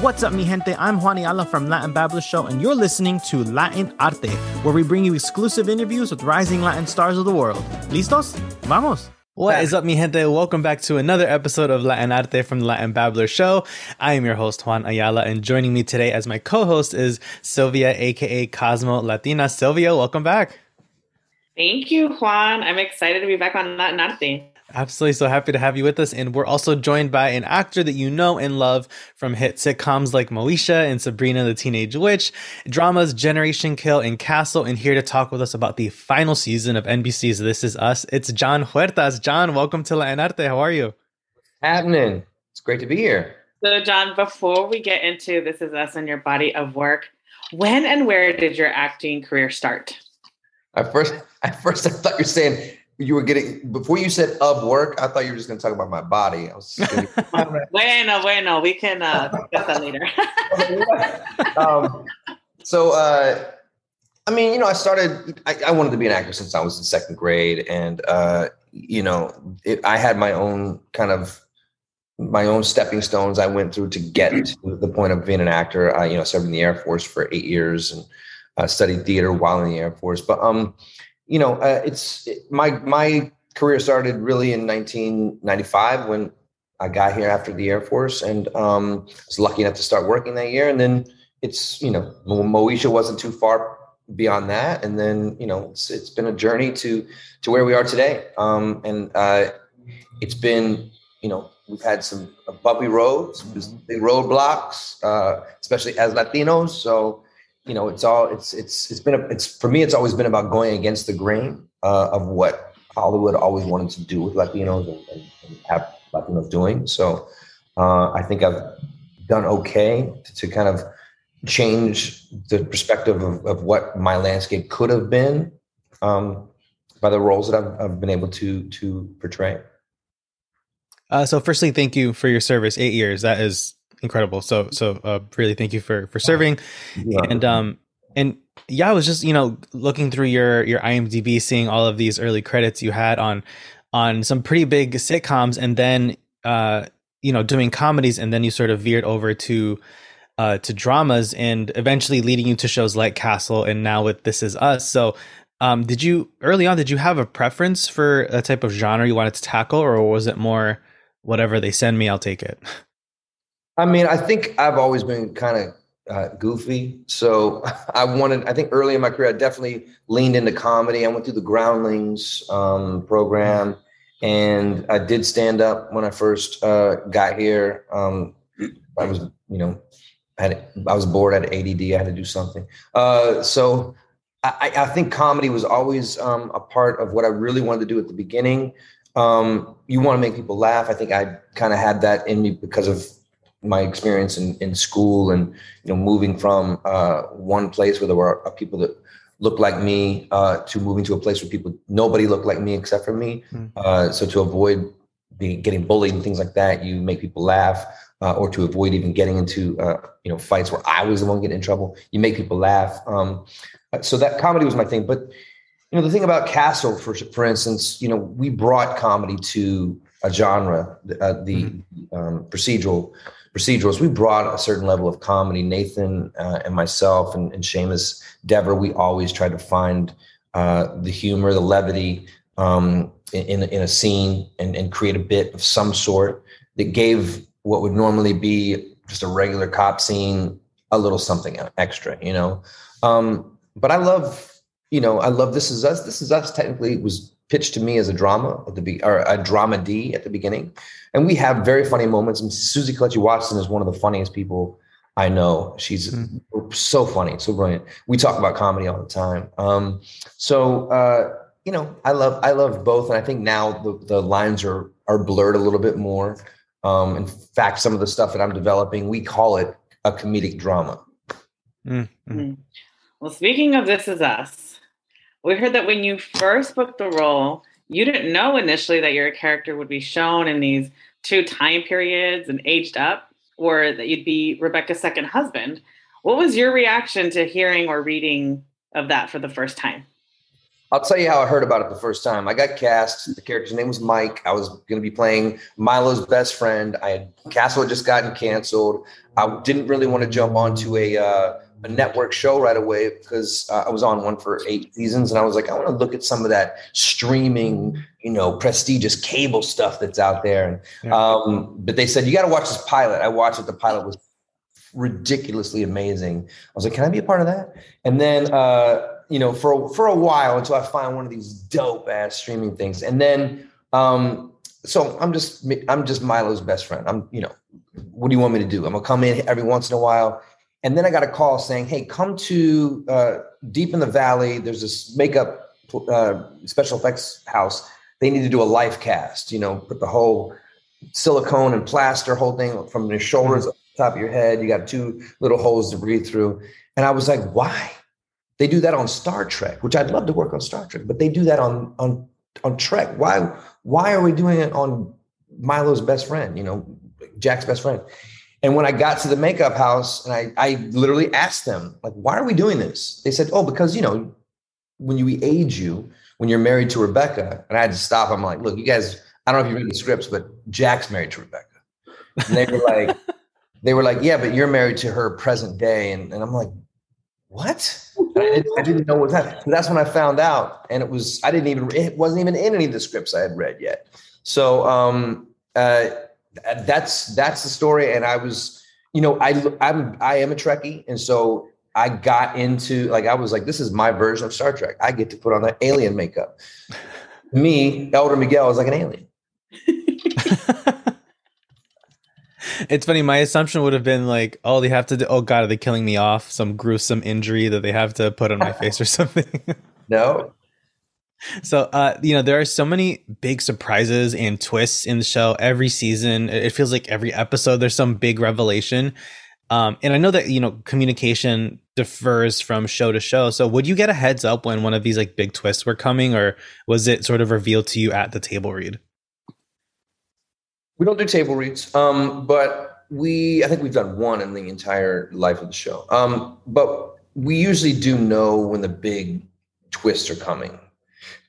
What's up, mi gente? I'm Juan Ayala from Latin Babbler Show, and you're listening to Latin Arte, where we bring you exclusive interviews with rising Latin stars of the world. ¿Listos? Vamos! What is up, mi gente? Welcome back to another episode of Latin Arte from the Latin Babbler Show. I am your host, Juan Ayala, and joining me today as my co host is Sylvia, aka Cosmo Latina. Sylvia, welcome back. Thank you, Juan. I'm excited to be back on Latin Arte. Absolutely. So happy to have you with us. And we're also joined by an actor that you know and love from hit sitcoms like Moesha and Sabrina the Teenage Witch, dramas Generation Kill and Castle, and here to talk with us about the final season of NBC's This Is Us. It's Jon Huertas. Jon, welcome to La Arte. How are you? Happening. It's great to be here. So, Jon, before we get into This Is Us and your body of work, when and where did your acting career start? At first, at first I thought you were saying you were getting before you said of work. I thought you were just going to talk about my body. I was bueno, bueno. We can uh, discuss that later. um, so, uh, I mean, you know, I started. I, I, wanted to be an actor since I was in second grade, and uh, you know, it, I had my own kind of my own stepping stones I went through to get to the point of being an actor. I, you know, served in the Air Force for eight years and uh, studied theater while in the Air Force. But um, you know, uh, it's it, my my career started really in 1995 when I got here after the Air Force, and um, was lucky enough to start working that year. And then it's you know, Moesha wasn't too far beyond that, and then you know, it's it's been a journey to to where we are today. Um, and uh, it's been you know, we've had some bumpy roads, big roadblocks, uh, especially as Latinos. So you know, it's all it's it's it's been a, it's for me. It's always been about going against the grain uh, of what Hollywood always wanted to do with Latinos and, and, and have Latinos doing. So uh, I think I've done okay to, to, kind of change the perspective of, of what my landscape could have been um, by the roles that I've, I've been able to to portray. Uh, so, firstly, thank you for your service. Eight years. That is incredible. So so uh, really thank you for for serving. Yeah. And um and yeah, I was just you know looking through your your IMDb, seeing all of these early credits you had on on some pretty big sitcoms, and then uh you know doing comedies, and then you sort of veered over to uh to dramas, and eventually leading you to shows like Castle, and now with This Is Us. So. Um, did you early on? Did you have a preference for a type of genre you wanted to tackle, or was it more whatever they send me, I'll take it? I mean, I think I've always been kind of uh, goofy. So I wanted, I think early in my career, I definitely leaned into comedy. I went through the Groundlings um, program and I did stand up when I first uh, got here. Um, I was, you know, I, had, I was bored, at ADD, I had to do something. Uh, so I, I, think comedy was always um, a part of what I really wanted to do at the beginning. Um, you want to make people laugh. I think I kind of had that in me because of my experience in, in school and you know moving from uh, one place where there were uh, people that looked like me uh, to moving to a place where people nobody looked like me except for me. Mm. Uh, so to avoid being getting bullied and things like that, you make people laugh, uh, or to avoid even getting into uh, you know fights where I was the one getting in trouble. You make people laugh. Um, so that comedy was my thing, but you know the thing about Castle, for for instance, you know we brought comedy to a genre, the mm. um, procedural procedurals, we brought a certain level of comedy. Nathan uh, and myself and, and Seamus Dever, we always tried to find uh, the humor, the levity um, in, in a scene and, and create a bit of some sort that gave what would normally be just a regular cop scene a little something extra, you know. Um, but I love, you know, I love This Is Us. This Is Us technically was pitched to me as a drama at the be- or a drama D at the beginning, and we have very funny moments. And Susie Kelechi Watson is one of the funniest people I know. She's mm-hmm. so funny, so brilliant. We talk about comedy all the time. Um, so uh, you know, I love I love both, and I think now the the lines are are blurred a little bit more. Um, in fact, some of the stuff that I'm developing, we call it a comedic drama. Mm-hmm. mm-hmm. Well, speaking of This Is Us, we heard that when you first booked the role, you didn't know initially that your character would be shown in these two time periods and aged up, or that you'd be Rebecca's second husband. What was your reaction to hearing or reading of that for the first time? I'll tell you how I heard about it the first time. I got cast. The character's name was Mike. I was going to be playing Milo's best friend. I had Castle had just gotten canceled. I didn't really want to jump onto a uh, a network show right away because uh, I was on one for eight seasons, and I was like, I want to look at some of that streaming, you know, prestigious cable stuff that's out there. And, um, but they said you got to watch this pilot. I watched it. The pilot was ridiculously amazing. I was like, can I be a part of that? And then, uh, you know, for for a while until I find one of these dope ass streaming things, and then. Um, so I'm just I'm just Milo's best friend. I'm you know, what do you want me to do? I'm gonna come in every once in a while and then I got a call saying, "Hey, come to uh, Deep in the Valley. There's this makeup uh, special effects house. They need to do a life cast. You know, put the whole silicone and plaster whole thing from your shoulders up the top of your head. You got two little holes to breathe through." And I was like, "Why? They do that on Star Trek, which I'd love to work on Star Trek, but they do that on on on Trek. Why? Why are we doing it on Milo's best friend? You know, Jack's best friend?" And when I got to the makeup house and I, I literally asked them, like, why are we doing this? They said, oh, because, you know, when you age you, when you're married to Rebecca, and I had to stop. I'm like, look, you guys, I don't know if you read the scripts, but Jack's married to Rebecca. And they were like, they were like, yeah, but you're married to her present day. And, and I'm like, what? I didn't, I didn't, know what that. So that's when I found out, and it was I didn't even it wasn't even in any of the scripts I had read yet. So um, uh, that's that's the story. And I was, you know, I I'm I am a Trekkie, and so I got into like I was like, this is my version of Star Trek. I get to put on that alien makeup. Me, Elder Miguel, is like an alien. it's funny. My assumption would have been like, oh, they have to do. Oh God, are they killing me off? Some gruesome injury that they have to put on my face or something. no, so, uh, you know, there are so many big surprises and twists in the show every season. It feels like every episode there's some big revelation. Um, and I know that, you know, communication differs from show to show. So, would you get a heads up when one of these like big twists were coming, or was it sort of revealed to you at the table read? We don't do table reads, um, but we, I think we've done one in the entire life of the show. Um, but we usually do know when the big twists are coming.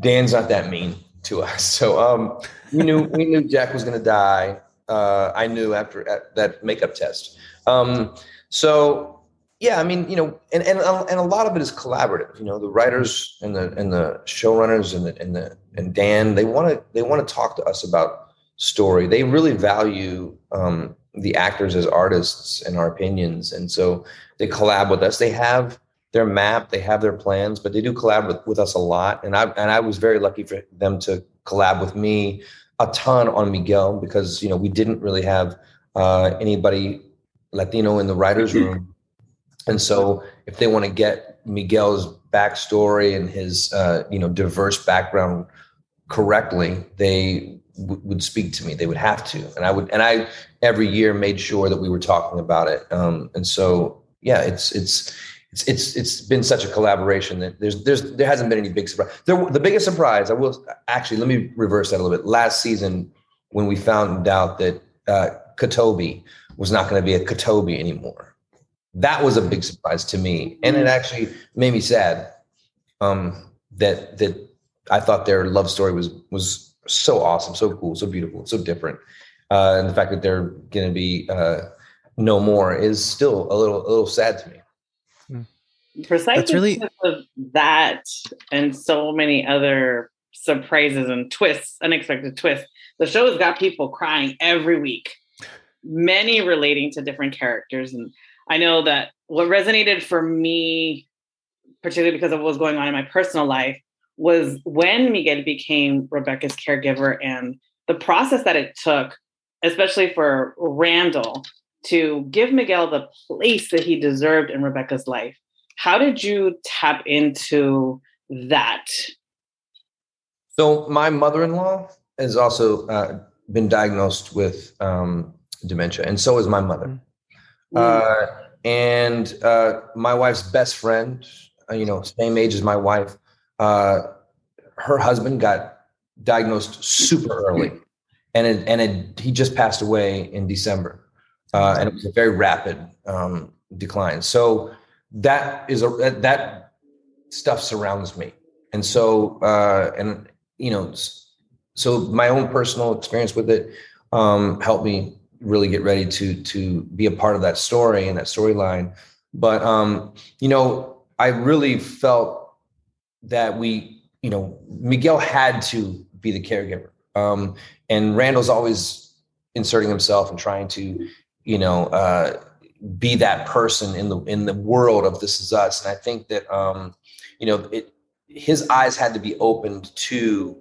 Dan's not that mean to us. So um, we knew we knew Jack was going to die. Uh, I knew after that makeup test. Um, so yeah, I mean, you know, and and and a lot of it is collaborative. You know, the writers and the and the showrunners and the and the and Dan they want to they want to talk to us about story. They really value um, the actors as artists and our opinions, and so they collab with us. They have their map, they have their plans, but they do collab with, with us a lot. And I and I was very lucky for them to collab with me a ton on Miguel because you know we didn't really have uh, anybody Latino in the writers' room, and so if they want to get Miguel's backstory and his uh, you know diverse background correctly, they w- would speak to me. They would have to, and I would, and I every year made sure that we were talking about it. Um, and so yeah, it's it's it's it's it's been such a collaboration that there's there's there hasn't been any big surprise. There, the biggest surprise I will actually let me reverse that a little bit. Last season, when we found out that uh, Katobi was not going to be a Katobi anymore, that was a big surprise to me, and it actually made me sad. Um, that that I thought their love story was was so awesome, so cool, so beautiful, so different, uh, and the fact that they're going to be uh, no more is still a little a little sad to me. Precisely That's really... because of that and so many other surprises and twists, unexpected twists. The show has got people crying every week, many relating to different characters. And I know that what resonated for me, particularly because of what was going on in my personal life, was when Miguel became Rebecca's caregiver and the process that it took, especially for Randall, to give Miguel the place that he deserved in Rebecca's life how did you tap into that? So my mother-in-law has also uh, been diagnosed with um, dementia, and so is my mother. Mm-hmm. Uh, and uh, my wife's best friend, uh, you know, same age as my wife, uh, her husband got diagnosed super early, and it, and it, he just passed away in December, uh, and it was a very rapid um, decline. So that is a that stuff surrounds me And so, uh, and you know, so my own personal experience with it um, helped me really get ready to to be a part of that story and that storyline. But um, you know, I really felt that we, you know, Miguel had to be the caregiver, um, and Randall's always inserting himself and trying to, you know, uh, be that person in the in the world of This Is Us. And I think that, um, you know, it his eyes had to be opened to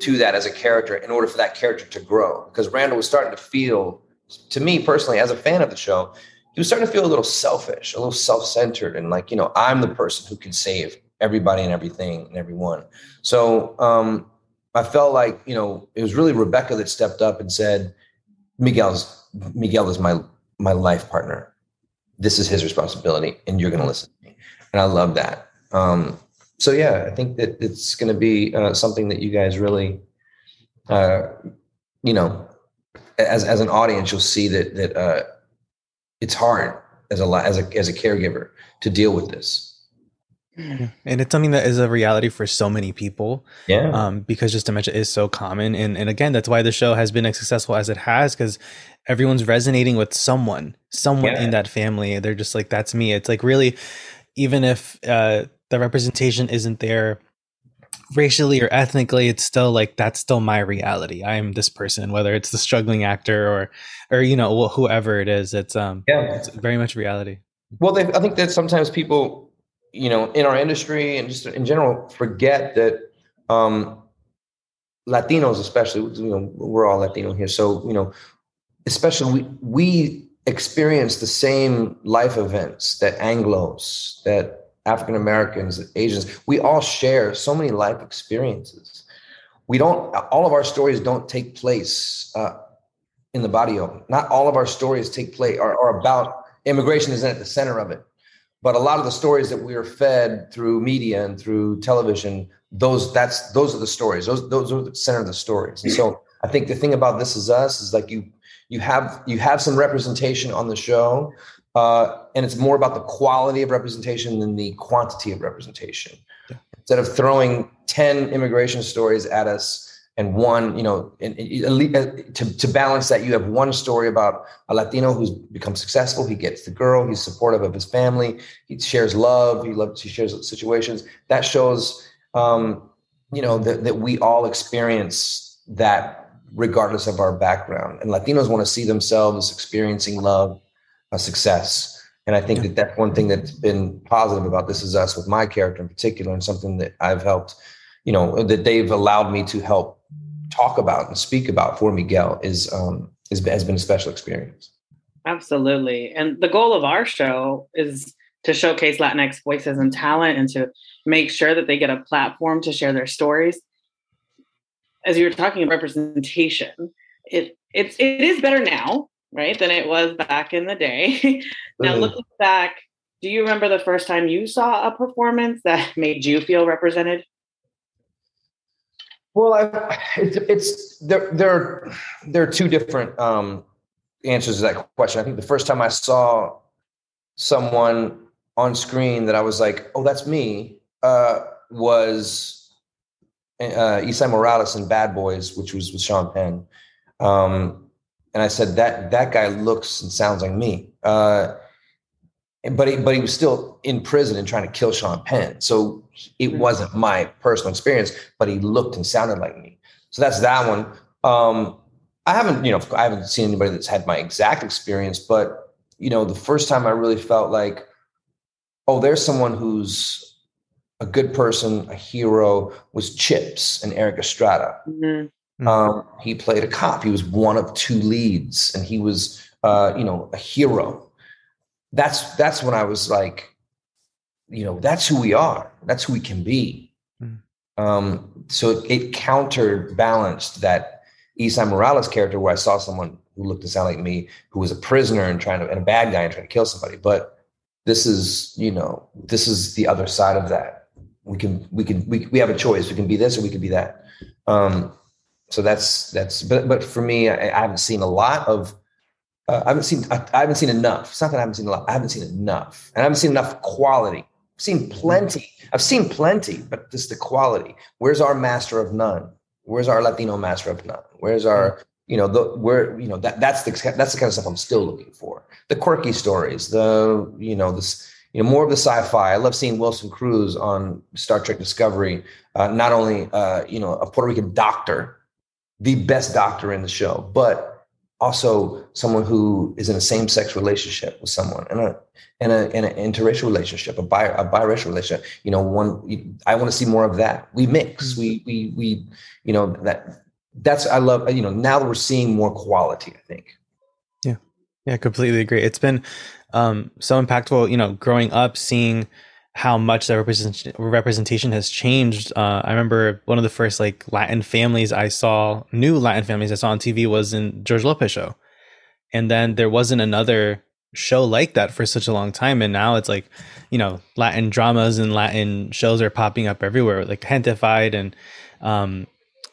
to that as a character in order for that character to grow. Because Randall was starting to feel, to me personally, as a fan of the show, he was starting to feel a little selfish, a little self-centered, and like, you know, I'm the person who can save everybody and everything and everyone. So um, I felt like, you know, it was really Rebecca that stepped up and said, Miguel's Miguel is my my life partner. This is his responsibility, and you're gonna listen to me. And I love that. Um, so yeah, I think that it's going to be uh, something that you guys really, uh, you know, as as an audience, you'll see that that uh, it's hard as a as a as a caregiver to deal with this. And it's something that is a reality for so many people. Yeah. Um, because just dementia is so common. And and again, that's why the show has been as successful as it has, because everyone's resonating with someone, someone yeah. in that family. They're just like, that's me. It's like really, even if uh the representation isn't there racially or ethnically it's still like that's still my reality i am this person whether it's the struggling actor or or you know whoever it is it's um yeah it's very much reality well i think that sometimes people you know in our industry and just in general forget that um latinos especially you know we're all latino here so you know especially we we experience the same life events that anglos that African Americans, Asians, we all share so many life experiences. We don't, all of our stories don't take place uh, in the barrio. Not all of our stories take place are, are about immigration isn't at the center of it. But a lot of the stories that we are fed through media and through television, those that's those are the stories. Those those are the center of the stories. And so I think the thing about This Is Us is like you you have you have some representation on the show, uh, and it's more about the quality of representation than the quantity of representation. Yeah. Instead of throwing 10 immigration stories at us and one, you know, and, and, uh, to, to balance that, you have one story about a Latino who's become successful. He gets the girl. He's supportive of his family. He shares love. He loves. He shares situations. That shows, um, you know, that, that we all experience that regardless of our background. And Latinos want to see themselves experiencing love a success. And I think that that's one thing that's been positive about This Is Us with my character in particular, and something that I've helped, you know, that they've allowed me to help talk about and speak about for Miguel is um, is has been a special experience. Absolutely, and the goal of our show is to showcase Latinx voices and talent, and to make sure that they get a platform to share their stories. As you were talking about representation, it it's it is better now right, than it was back in the day. now, mm-hmm. looking back, do you remember the first time you saw a performance that made you feel represented? Well, I, it's, it's there. There, there are two different um, answers to that question. I think the first time I saw someone on screen that I was like, "Oh, that's me," uh, was uh, Esai Morales in Bad Boys, which was with Sean Penn. Um, and I said that that guy looks and sounds like me. Uh, but he, but he was still in prison and trying to kill Sean Penn. So it hmm. wasn't my personal experience, but he looked and sounded like me. So that's that one. Um, I haven't, you know, I haven't seen anybody that's had my exact experience, but you know, the first time I really felt like, oh, there's someone who's a good person, a hero, was Chips and Erik Estrada. Mm-hmm. Mm-hmm. Um, he played a cop. He was one of two leads, and he was, uh, you know, a hero. That's that's when I was like, you know, that's who we are. That's who we can be. Mm-hmm. Um, so it, it counterbalanced that Esai Morales character, where I saw someone who looked to sound like me, who was a prisoner and trying to and a bad guy and trying to kill somebody. But this is, you know, this is the other side of that. We can, we can, we, we have a choice. We can be this or we can be that. Um, so that's that's but but for me i, I haven't seen a lot of uh, i haven't seen I, I, haven't seen enough it's not that i haven't seen a lot i haven't seen enough and i haven't seen enough quality I've seen plenty. I've seen plenty, but just the quality. Where's our master of none? Where's our Latino master of none? Where's our you know the where you know that that's the that's the kind of stuff I'm still looking for. The quirky stories, the you know this you know more of the sci-fi. I love seeing Wilson Cruz on Star Trek Discovery. Uh, not only uh, you know a Puerto Rican doctor, the best doctor in the show, but also someone who is in a same-sex relationship with someone and a in a in an interracial relationship, a bi a biracial relationship. You know, one I want to see more of that. We mix. Mm-hmm. We we we you know that that's I love you know now that we're seeing more quality. I think. Yeah, yeah, completely agree. It's been um, so impactful. You know, growing up, seeing how much that representation representation has changed. Uh, I remember one of the first like Latin families I saw, new Latin families I saw on TV was in George Lopez show, and then there wasn't another show like that for such a long time, and now it's like, you know, Latin dramas and Latin shows are popping up everywhere, like Gentefied and um,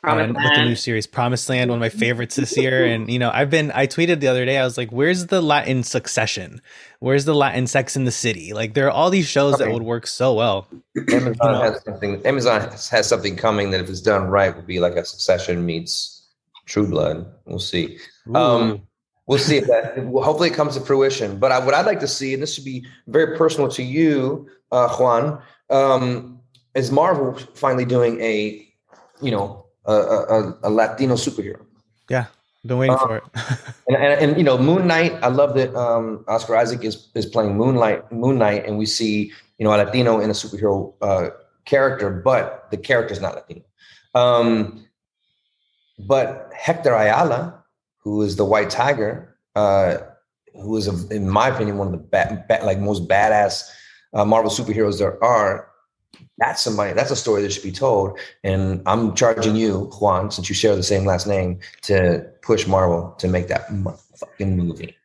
uh, with the new series Promised Land, one of my favorites this year. And you know, I've been I tweeted the other day, I was like, "Where's the Latin Succession? Where's the Latin Sex in the City? Like, there are all these shows okay. that would work so well." Amazon you know? has something. Amazon has something coming that, if it's done right, will be like a Succession meets True Blood. We'll see. Um, we'll see if that. hopefully, it comes to fruition. But I, what I'd like to see, and this would be very personal to you, uh, Juan, um, is Marvel finally doing a, you know a, a, a Latino superhero. Yeah, been waiting um, for it. and, and, and, you know, Moon Knight. I love that um, Oscar Isaac is is playing Moonlight, Moon Knight, and we see you know a Latino in a superhero uh, character, but the character is not Latino. Um, but Hector Ayala, who is the White Tiger, uh, who is, a, in my opinion, one of the ba- ba- like most badass uh, Marvel superheroes there are, that's somebody that's a story that should be told and i'm charging you juan since you share the same last name to push marvel to make that fucking movie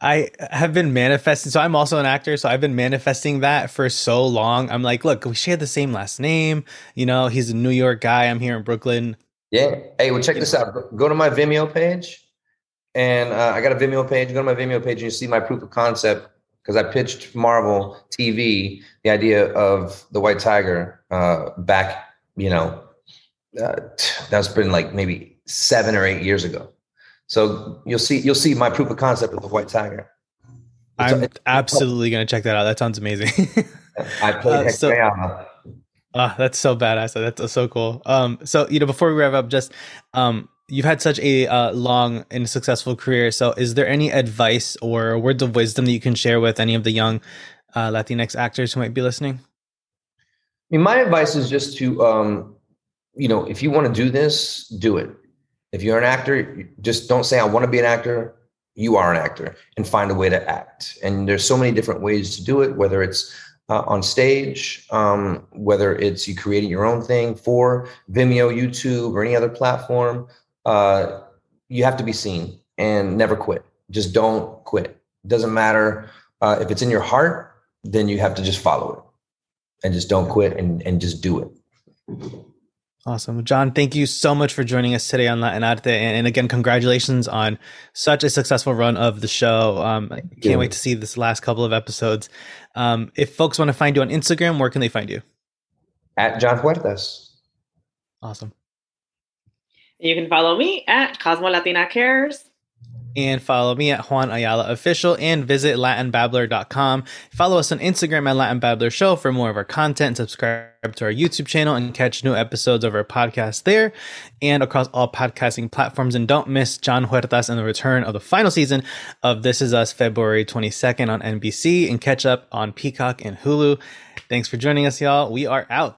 I have been manifesting. So I'm also an actor. So I've been manifesting that for so long. I'm like, look, we share the same last name. You know, he's a New York guy. I'm here in Brooklyn. Yeah. Hey, well, check this out. Go to my Vimeo page. And uh, I got a Vimeo page. Go to my Vimeo page and you see my proof of concept because I pitched Marvel TV the idea of the White Tiger uh, back, you know, uh, that's been like maybe seven or eight years ago. So you'll see you'll see my proof of concept of the White Tiger. It's, I'm it's, absolutely gonna check that out. That sounds amazing. I played uh, so, Ah, that's so badass. That's so cool. Um, so you know, before we wrap up, just um, you've had such a uh, long and successful career. So, is there any advice or words of wisdom that you can share with any of the young uh, Latinx actors who might be listening? I mean, my advice is just to, um, you know, if you want to do this, do it. If you're an actor, just don't say, I want to be an actor. You are an actor and find a way to act. And there's so many different ways to do it, whether it's uh, on stage, um, whether it's you creating your own thing for Vimeo, YouTube, or any other platform, uh, you have to be seen and never quit. Just don't quit. Doesn't matter uh, if it's in your heart, then you have to just follow it and just don't quit and, and just do it. Awesome. Jon, thank you so much for joining us today on Latin Arte. And, and again, congratulations on such a successful run of the show. Um, I can't wait to see this last couple of episodes. Um, if folks want to find you on Instagram, where can they find you? At Jon Huertas. Awesome. You can follow me at Cosmo Latina Cares. And follow me at Juan Ayala Official and visit LatinBabbler.com. Follow us on Instagram at Latin Babbler Show for more of our content. Subscribe to our YouTube channel and catch new episodes of our podcast there and across all podcasting platforms. And don't miss Jon Huertas and the return of the final season of This Is Us February 22nd on NBC and catch up on Peacock and Hulu. Thanks for joining us, y'all. We are out.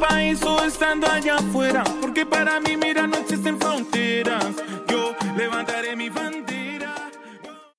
paraíso estando allá afuera. Porque para mí, mira, no existen fronteras.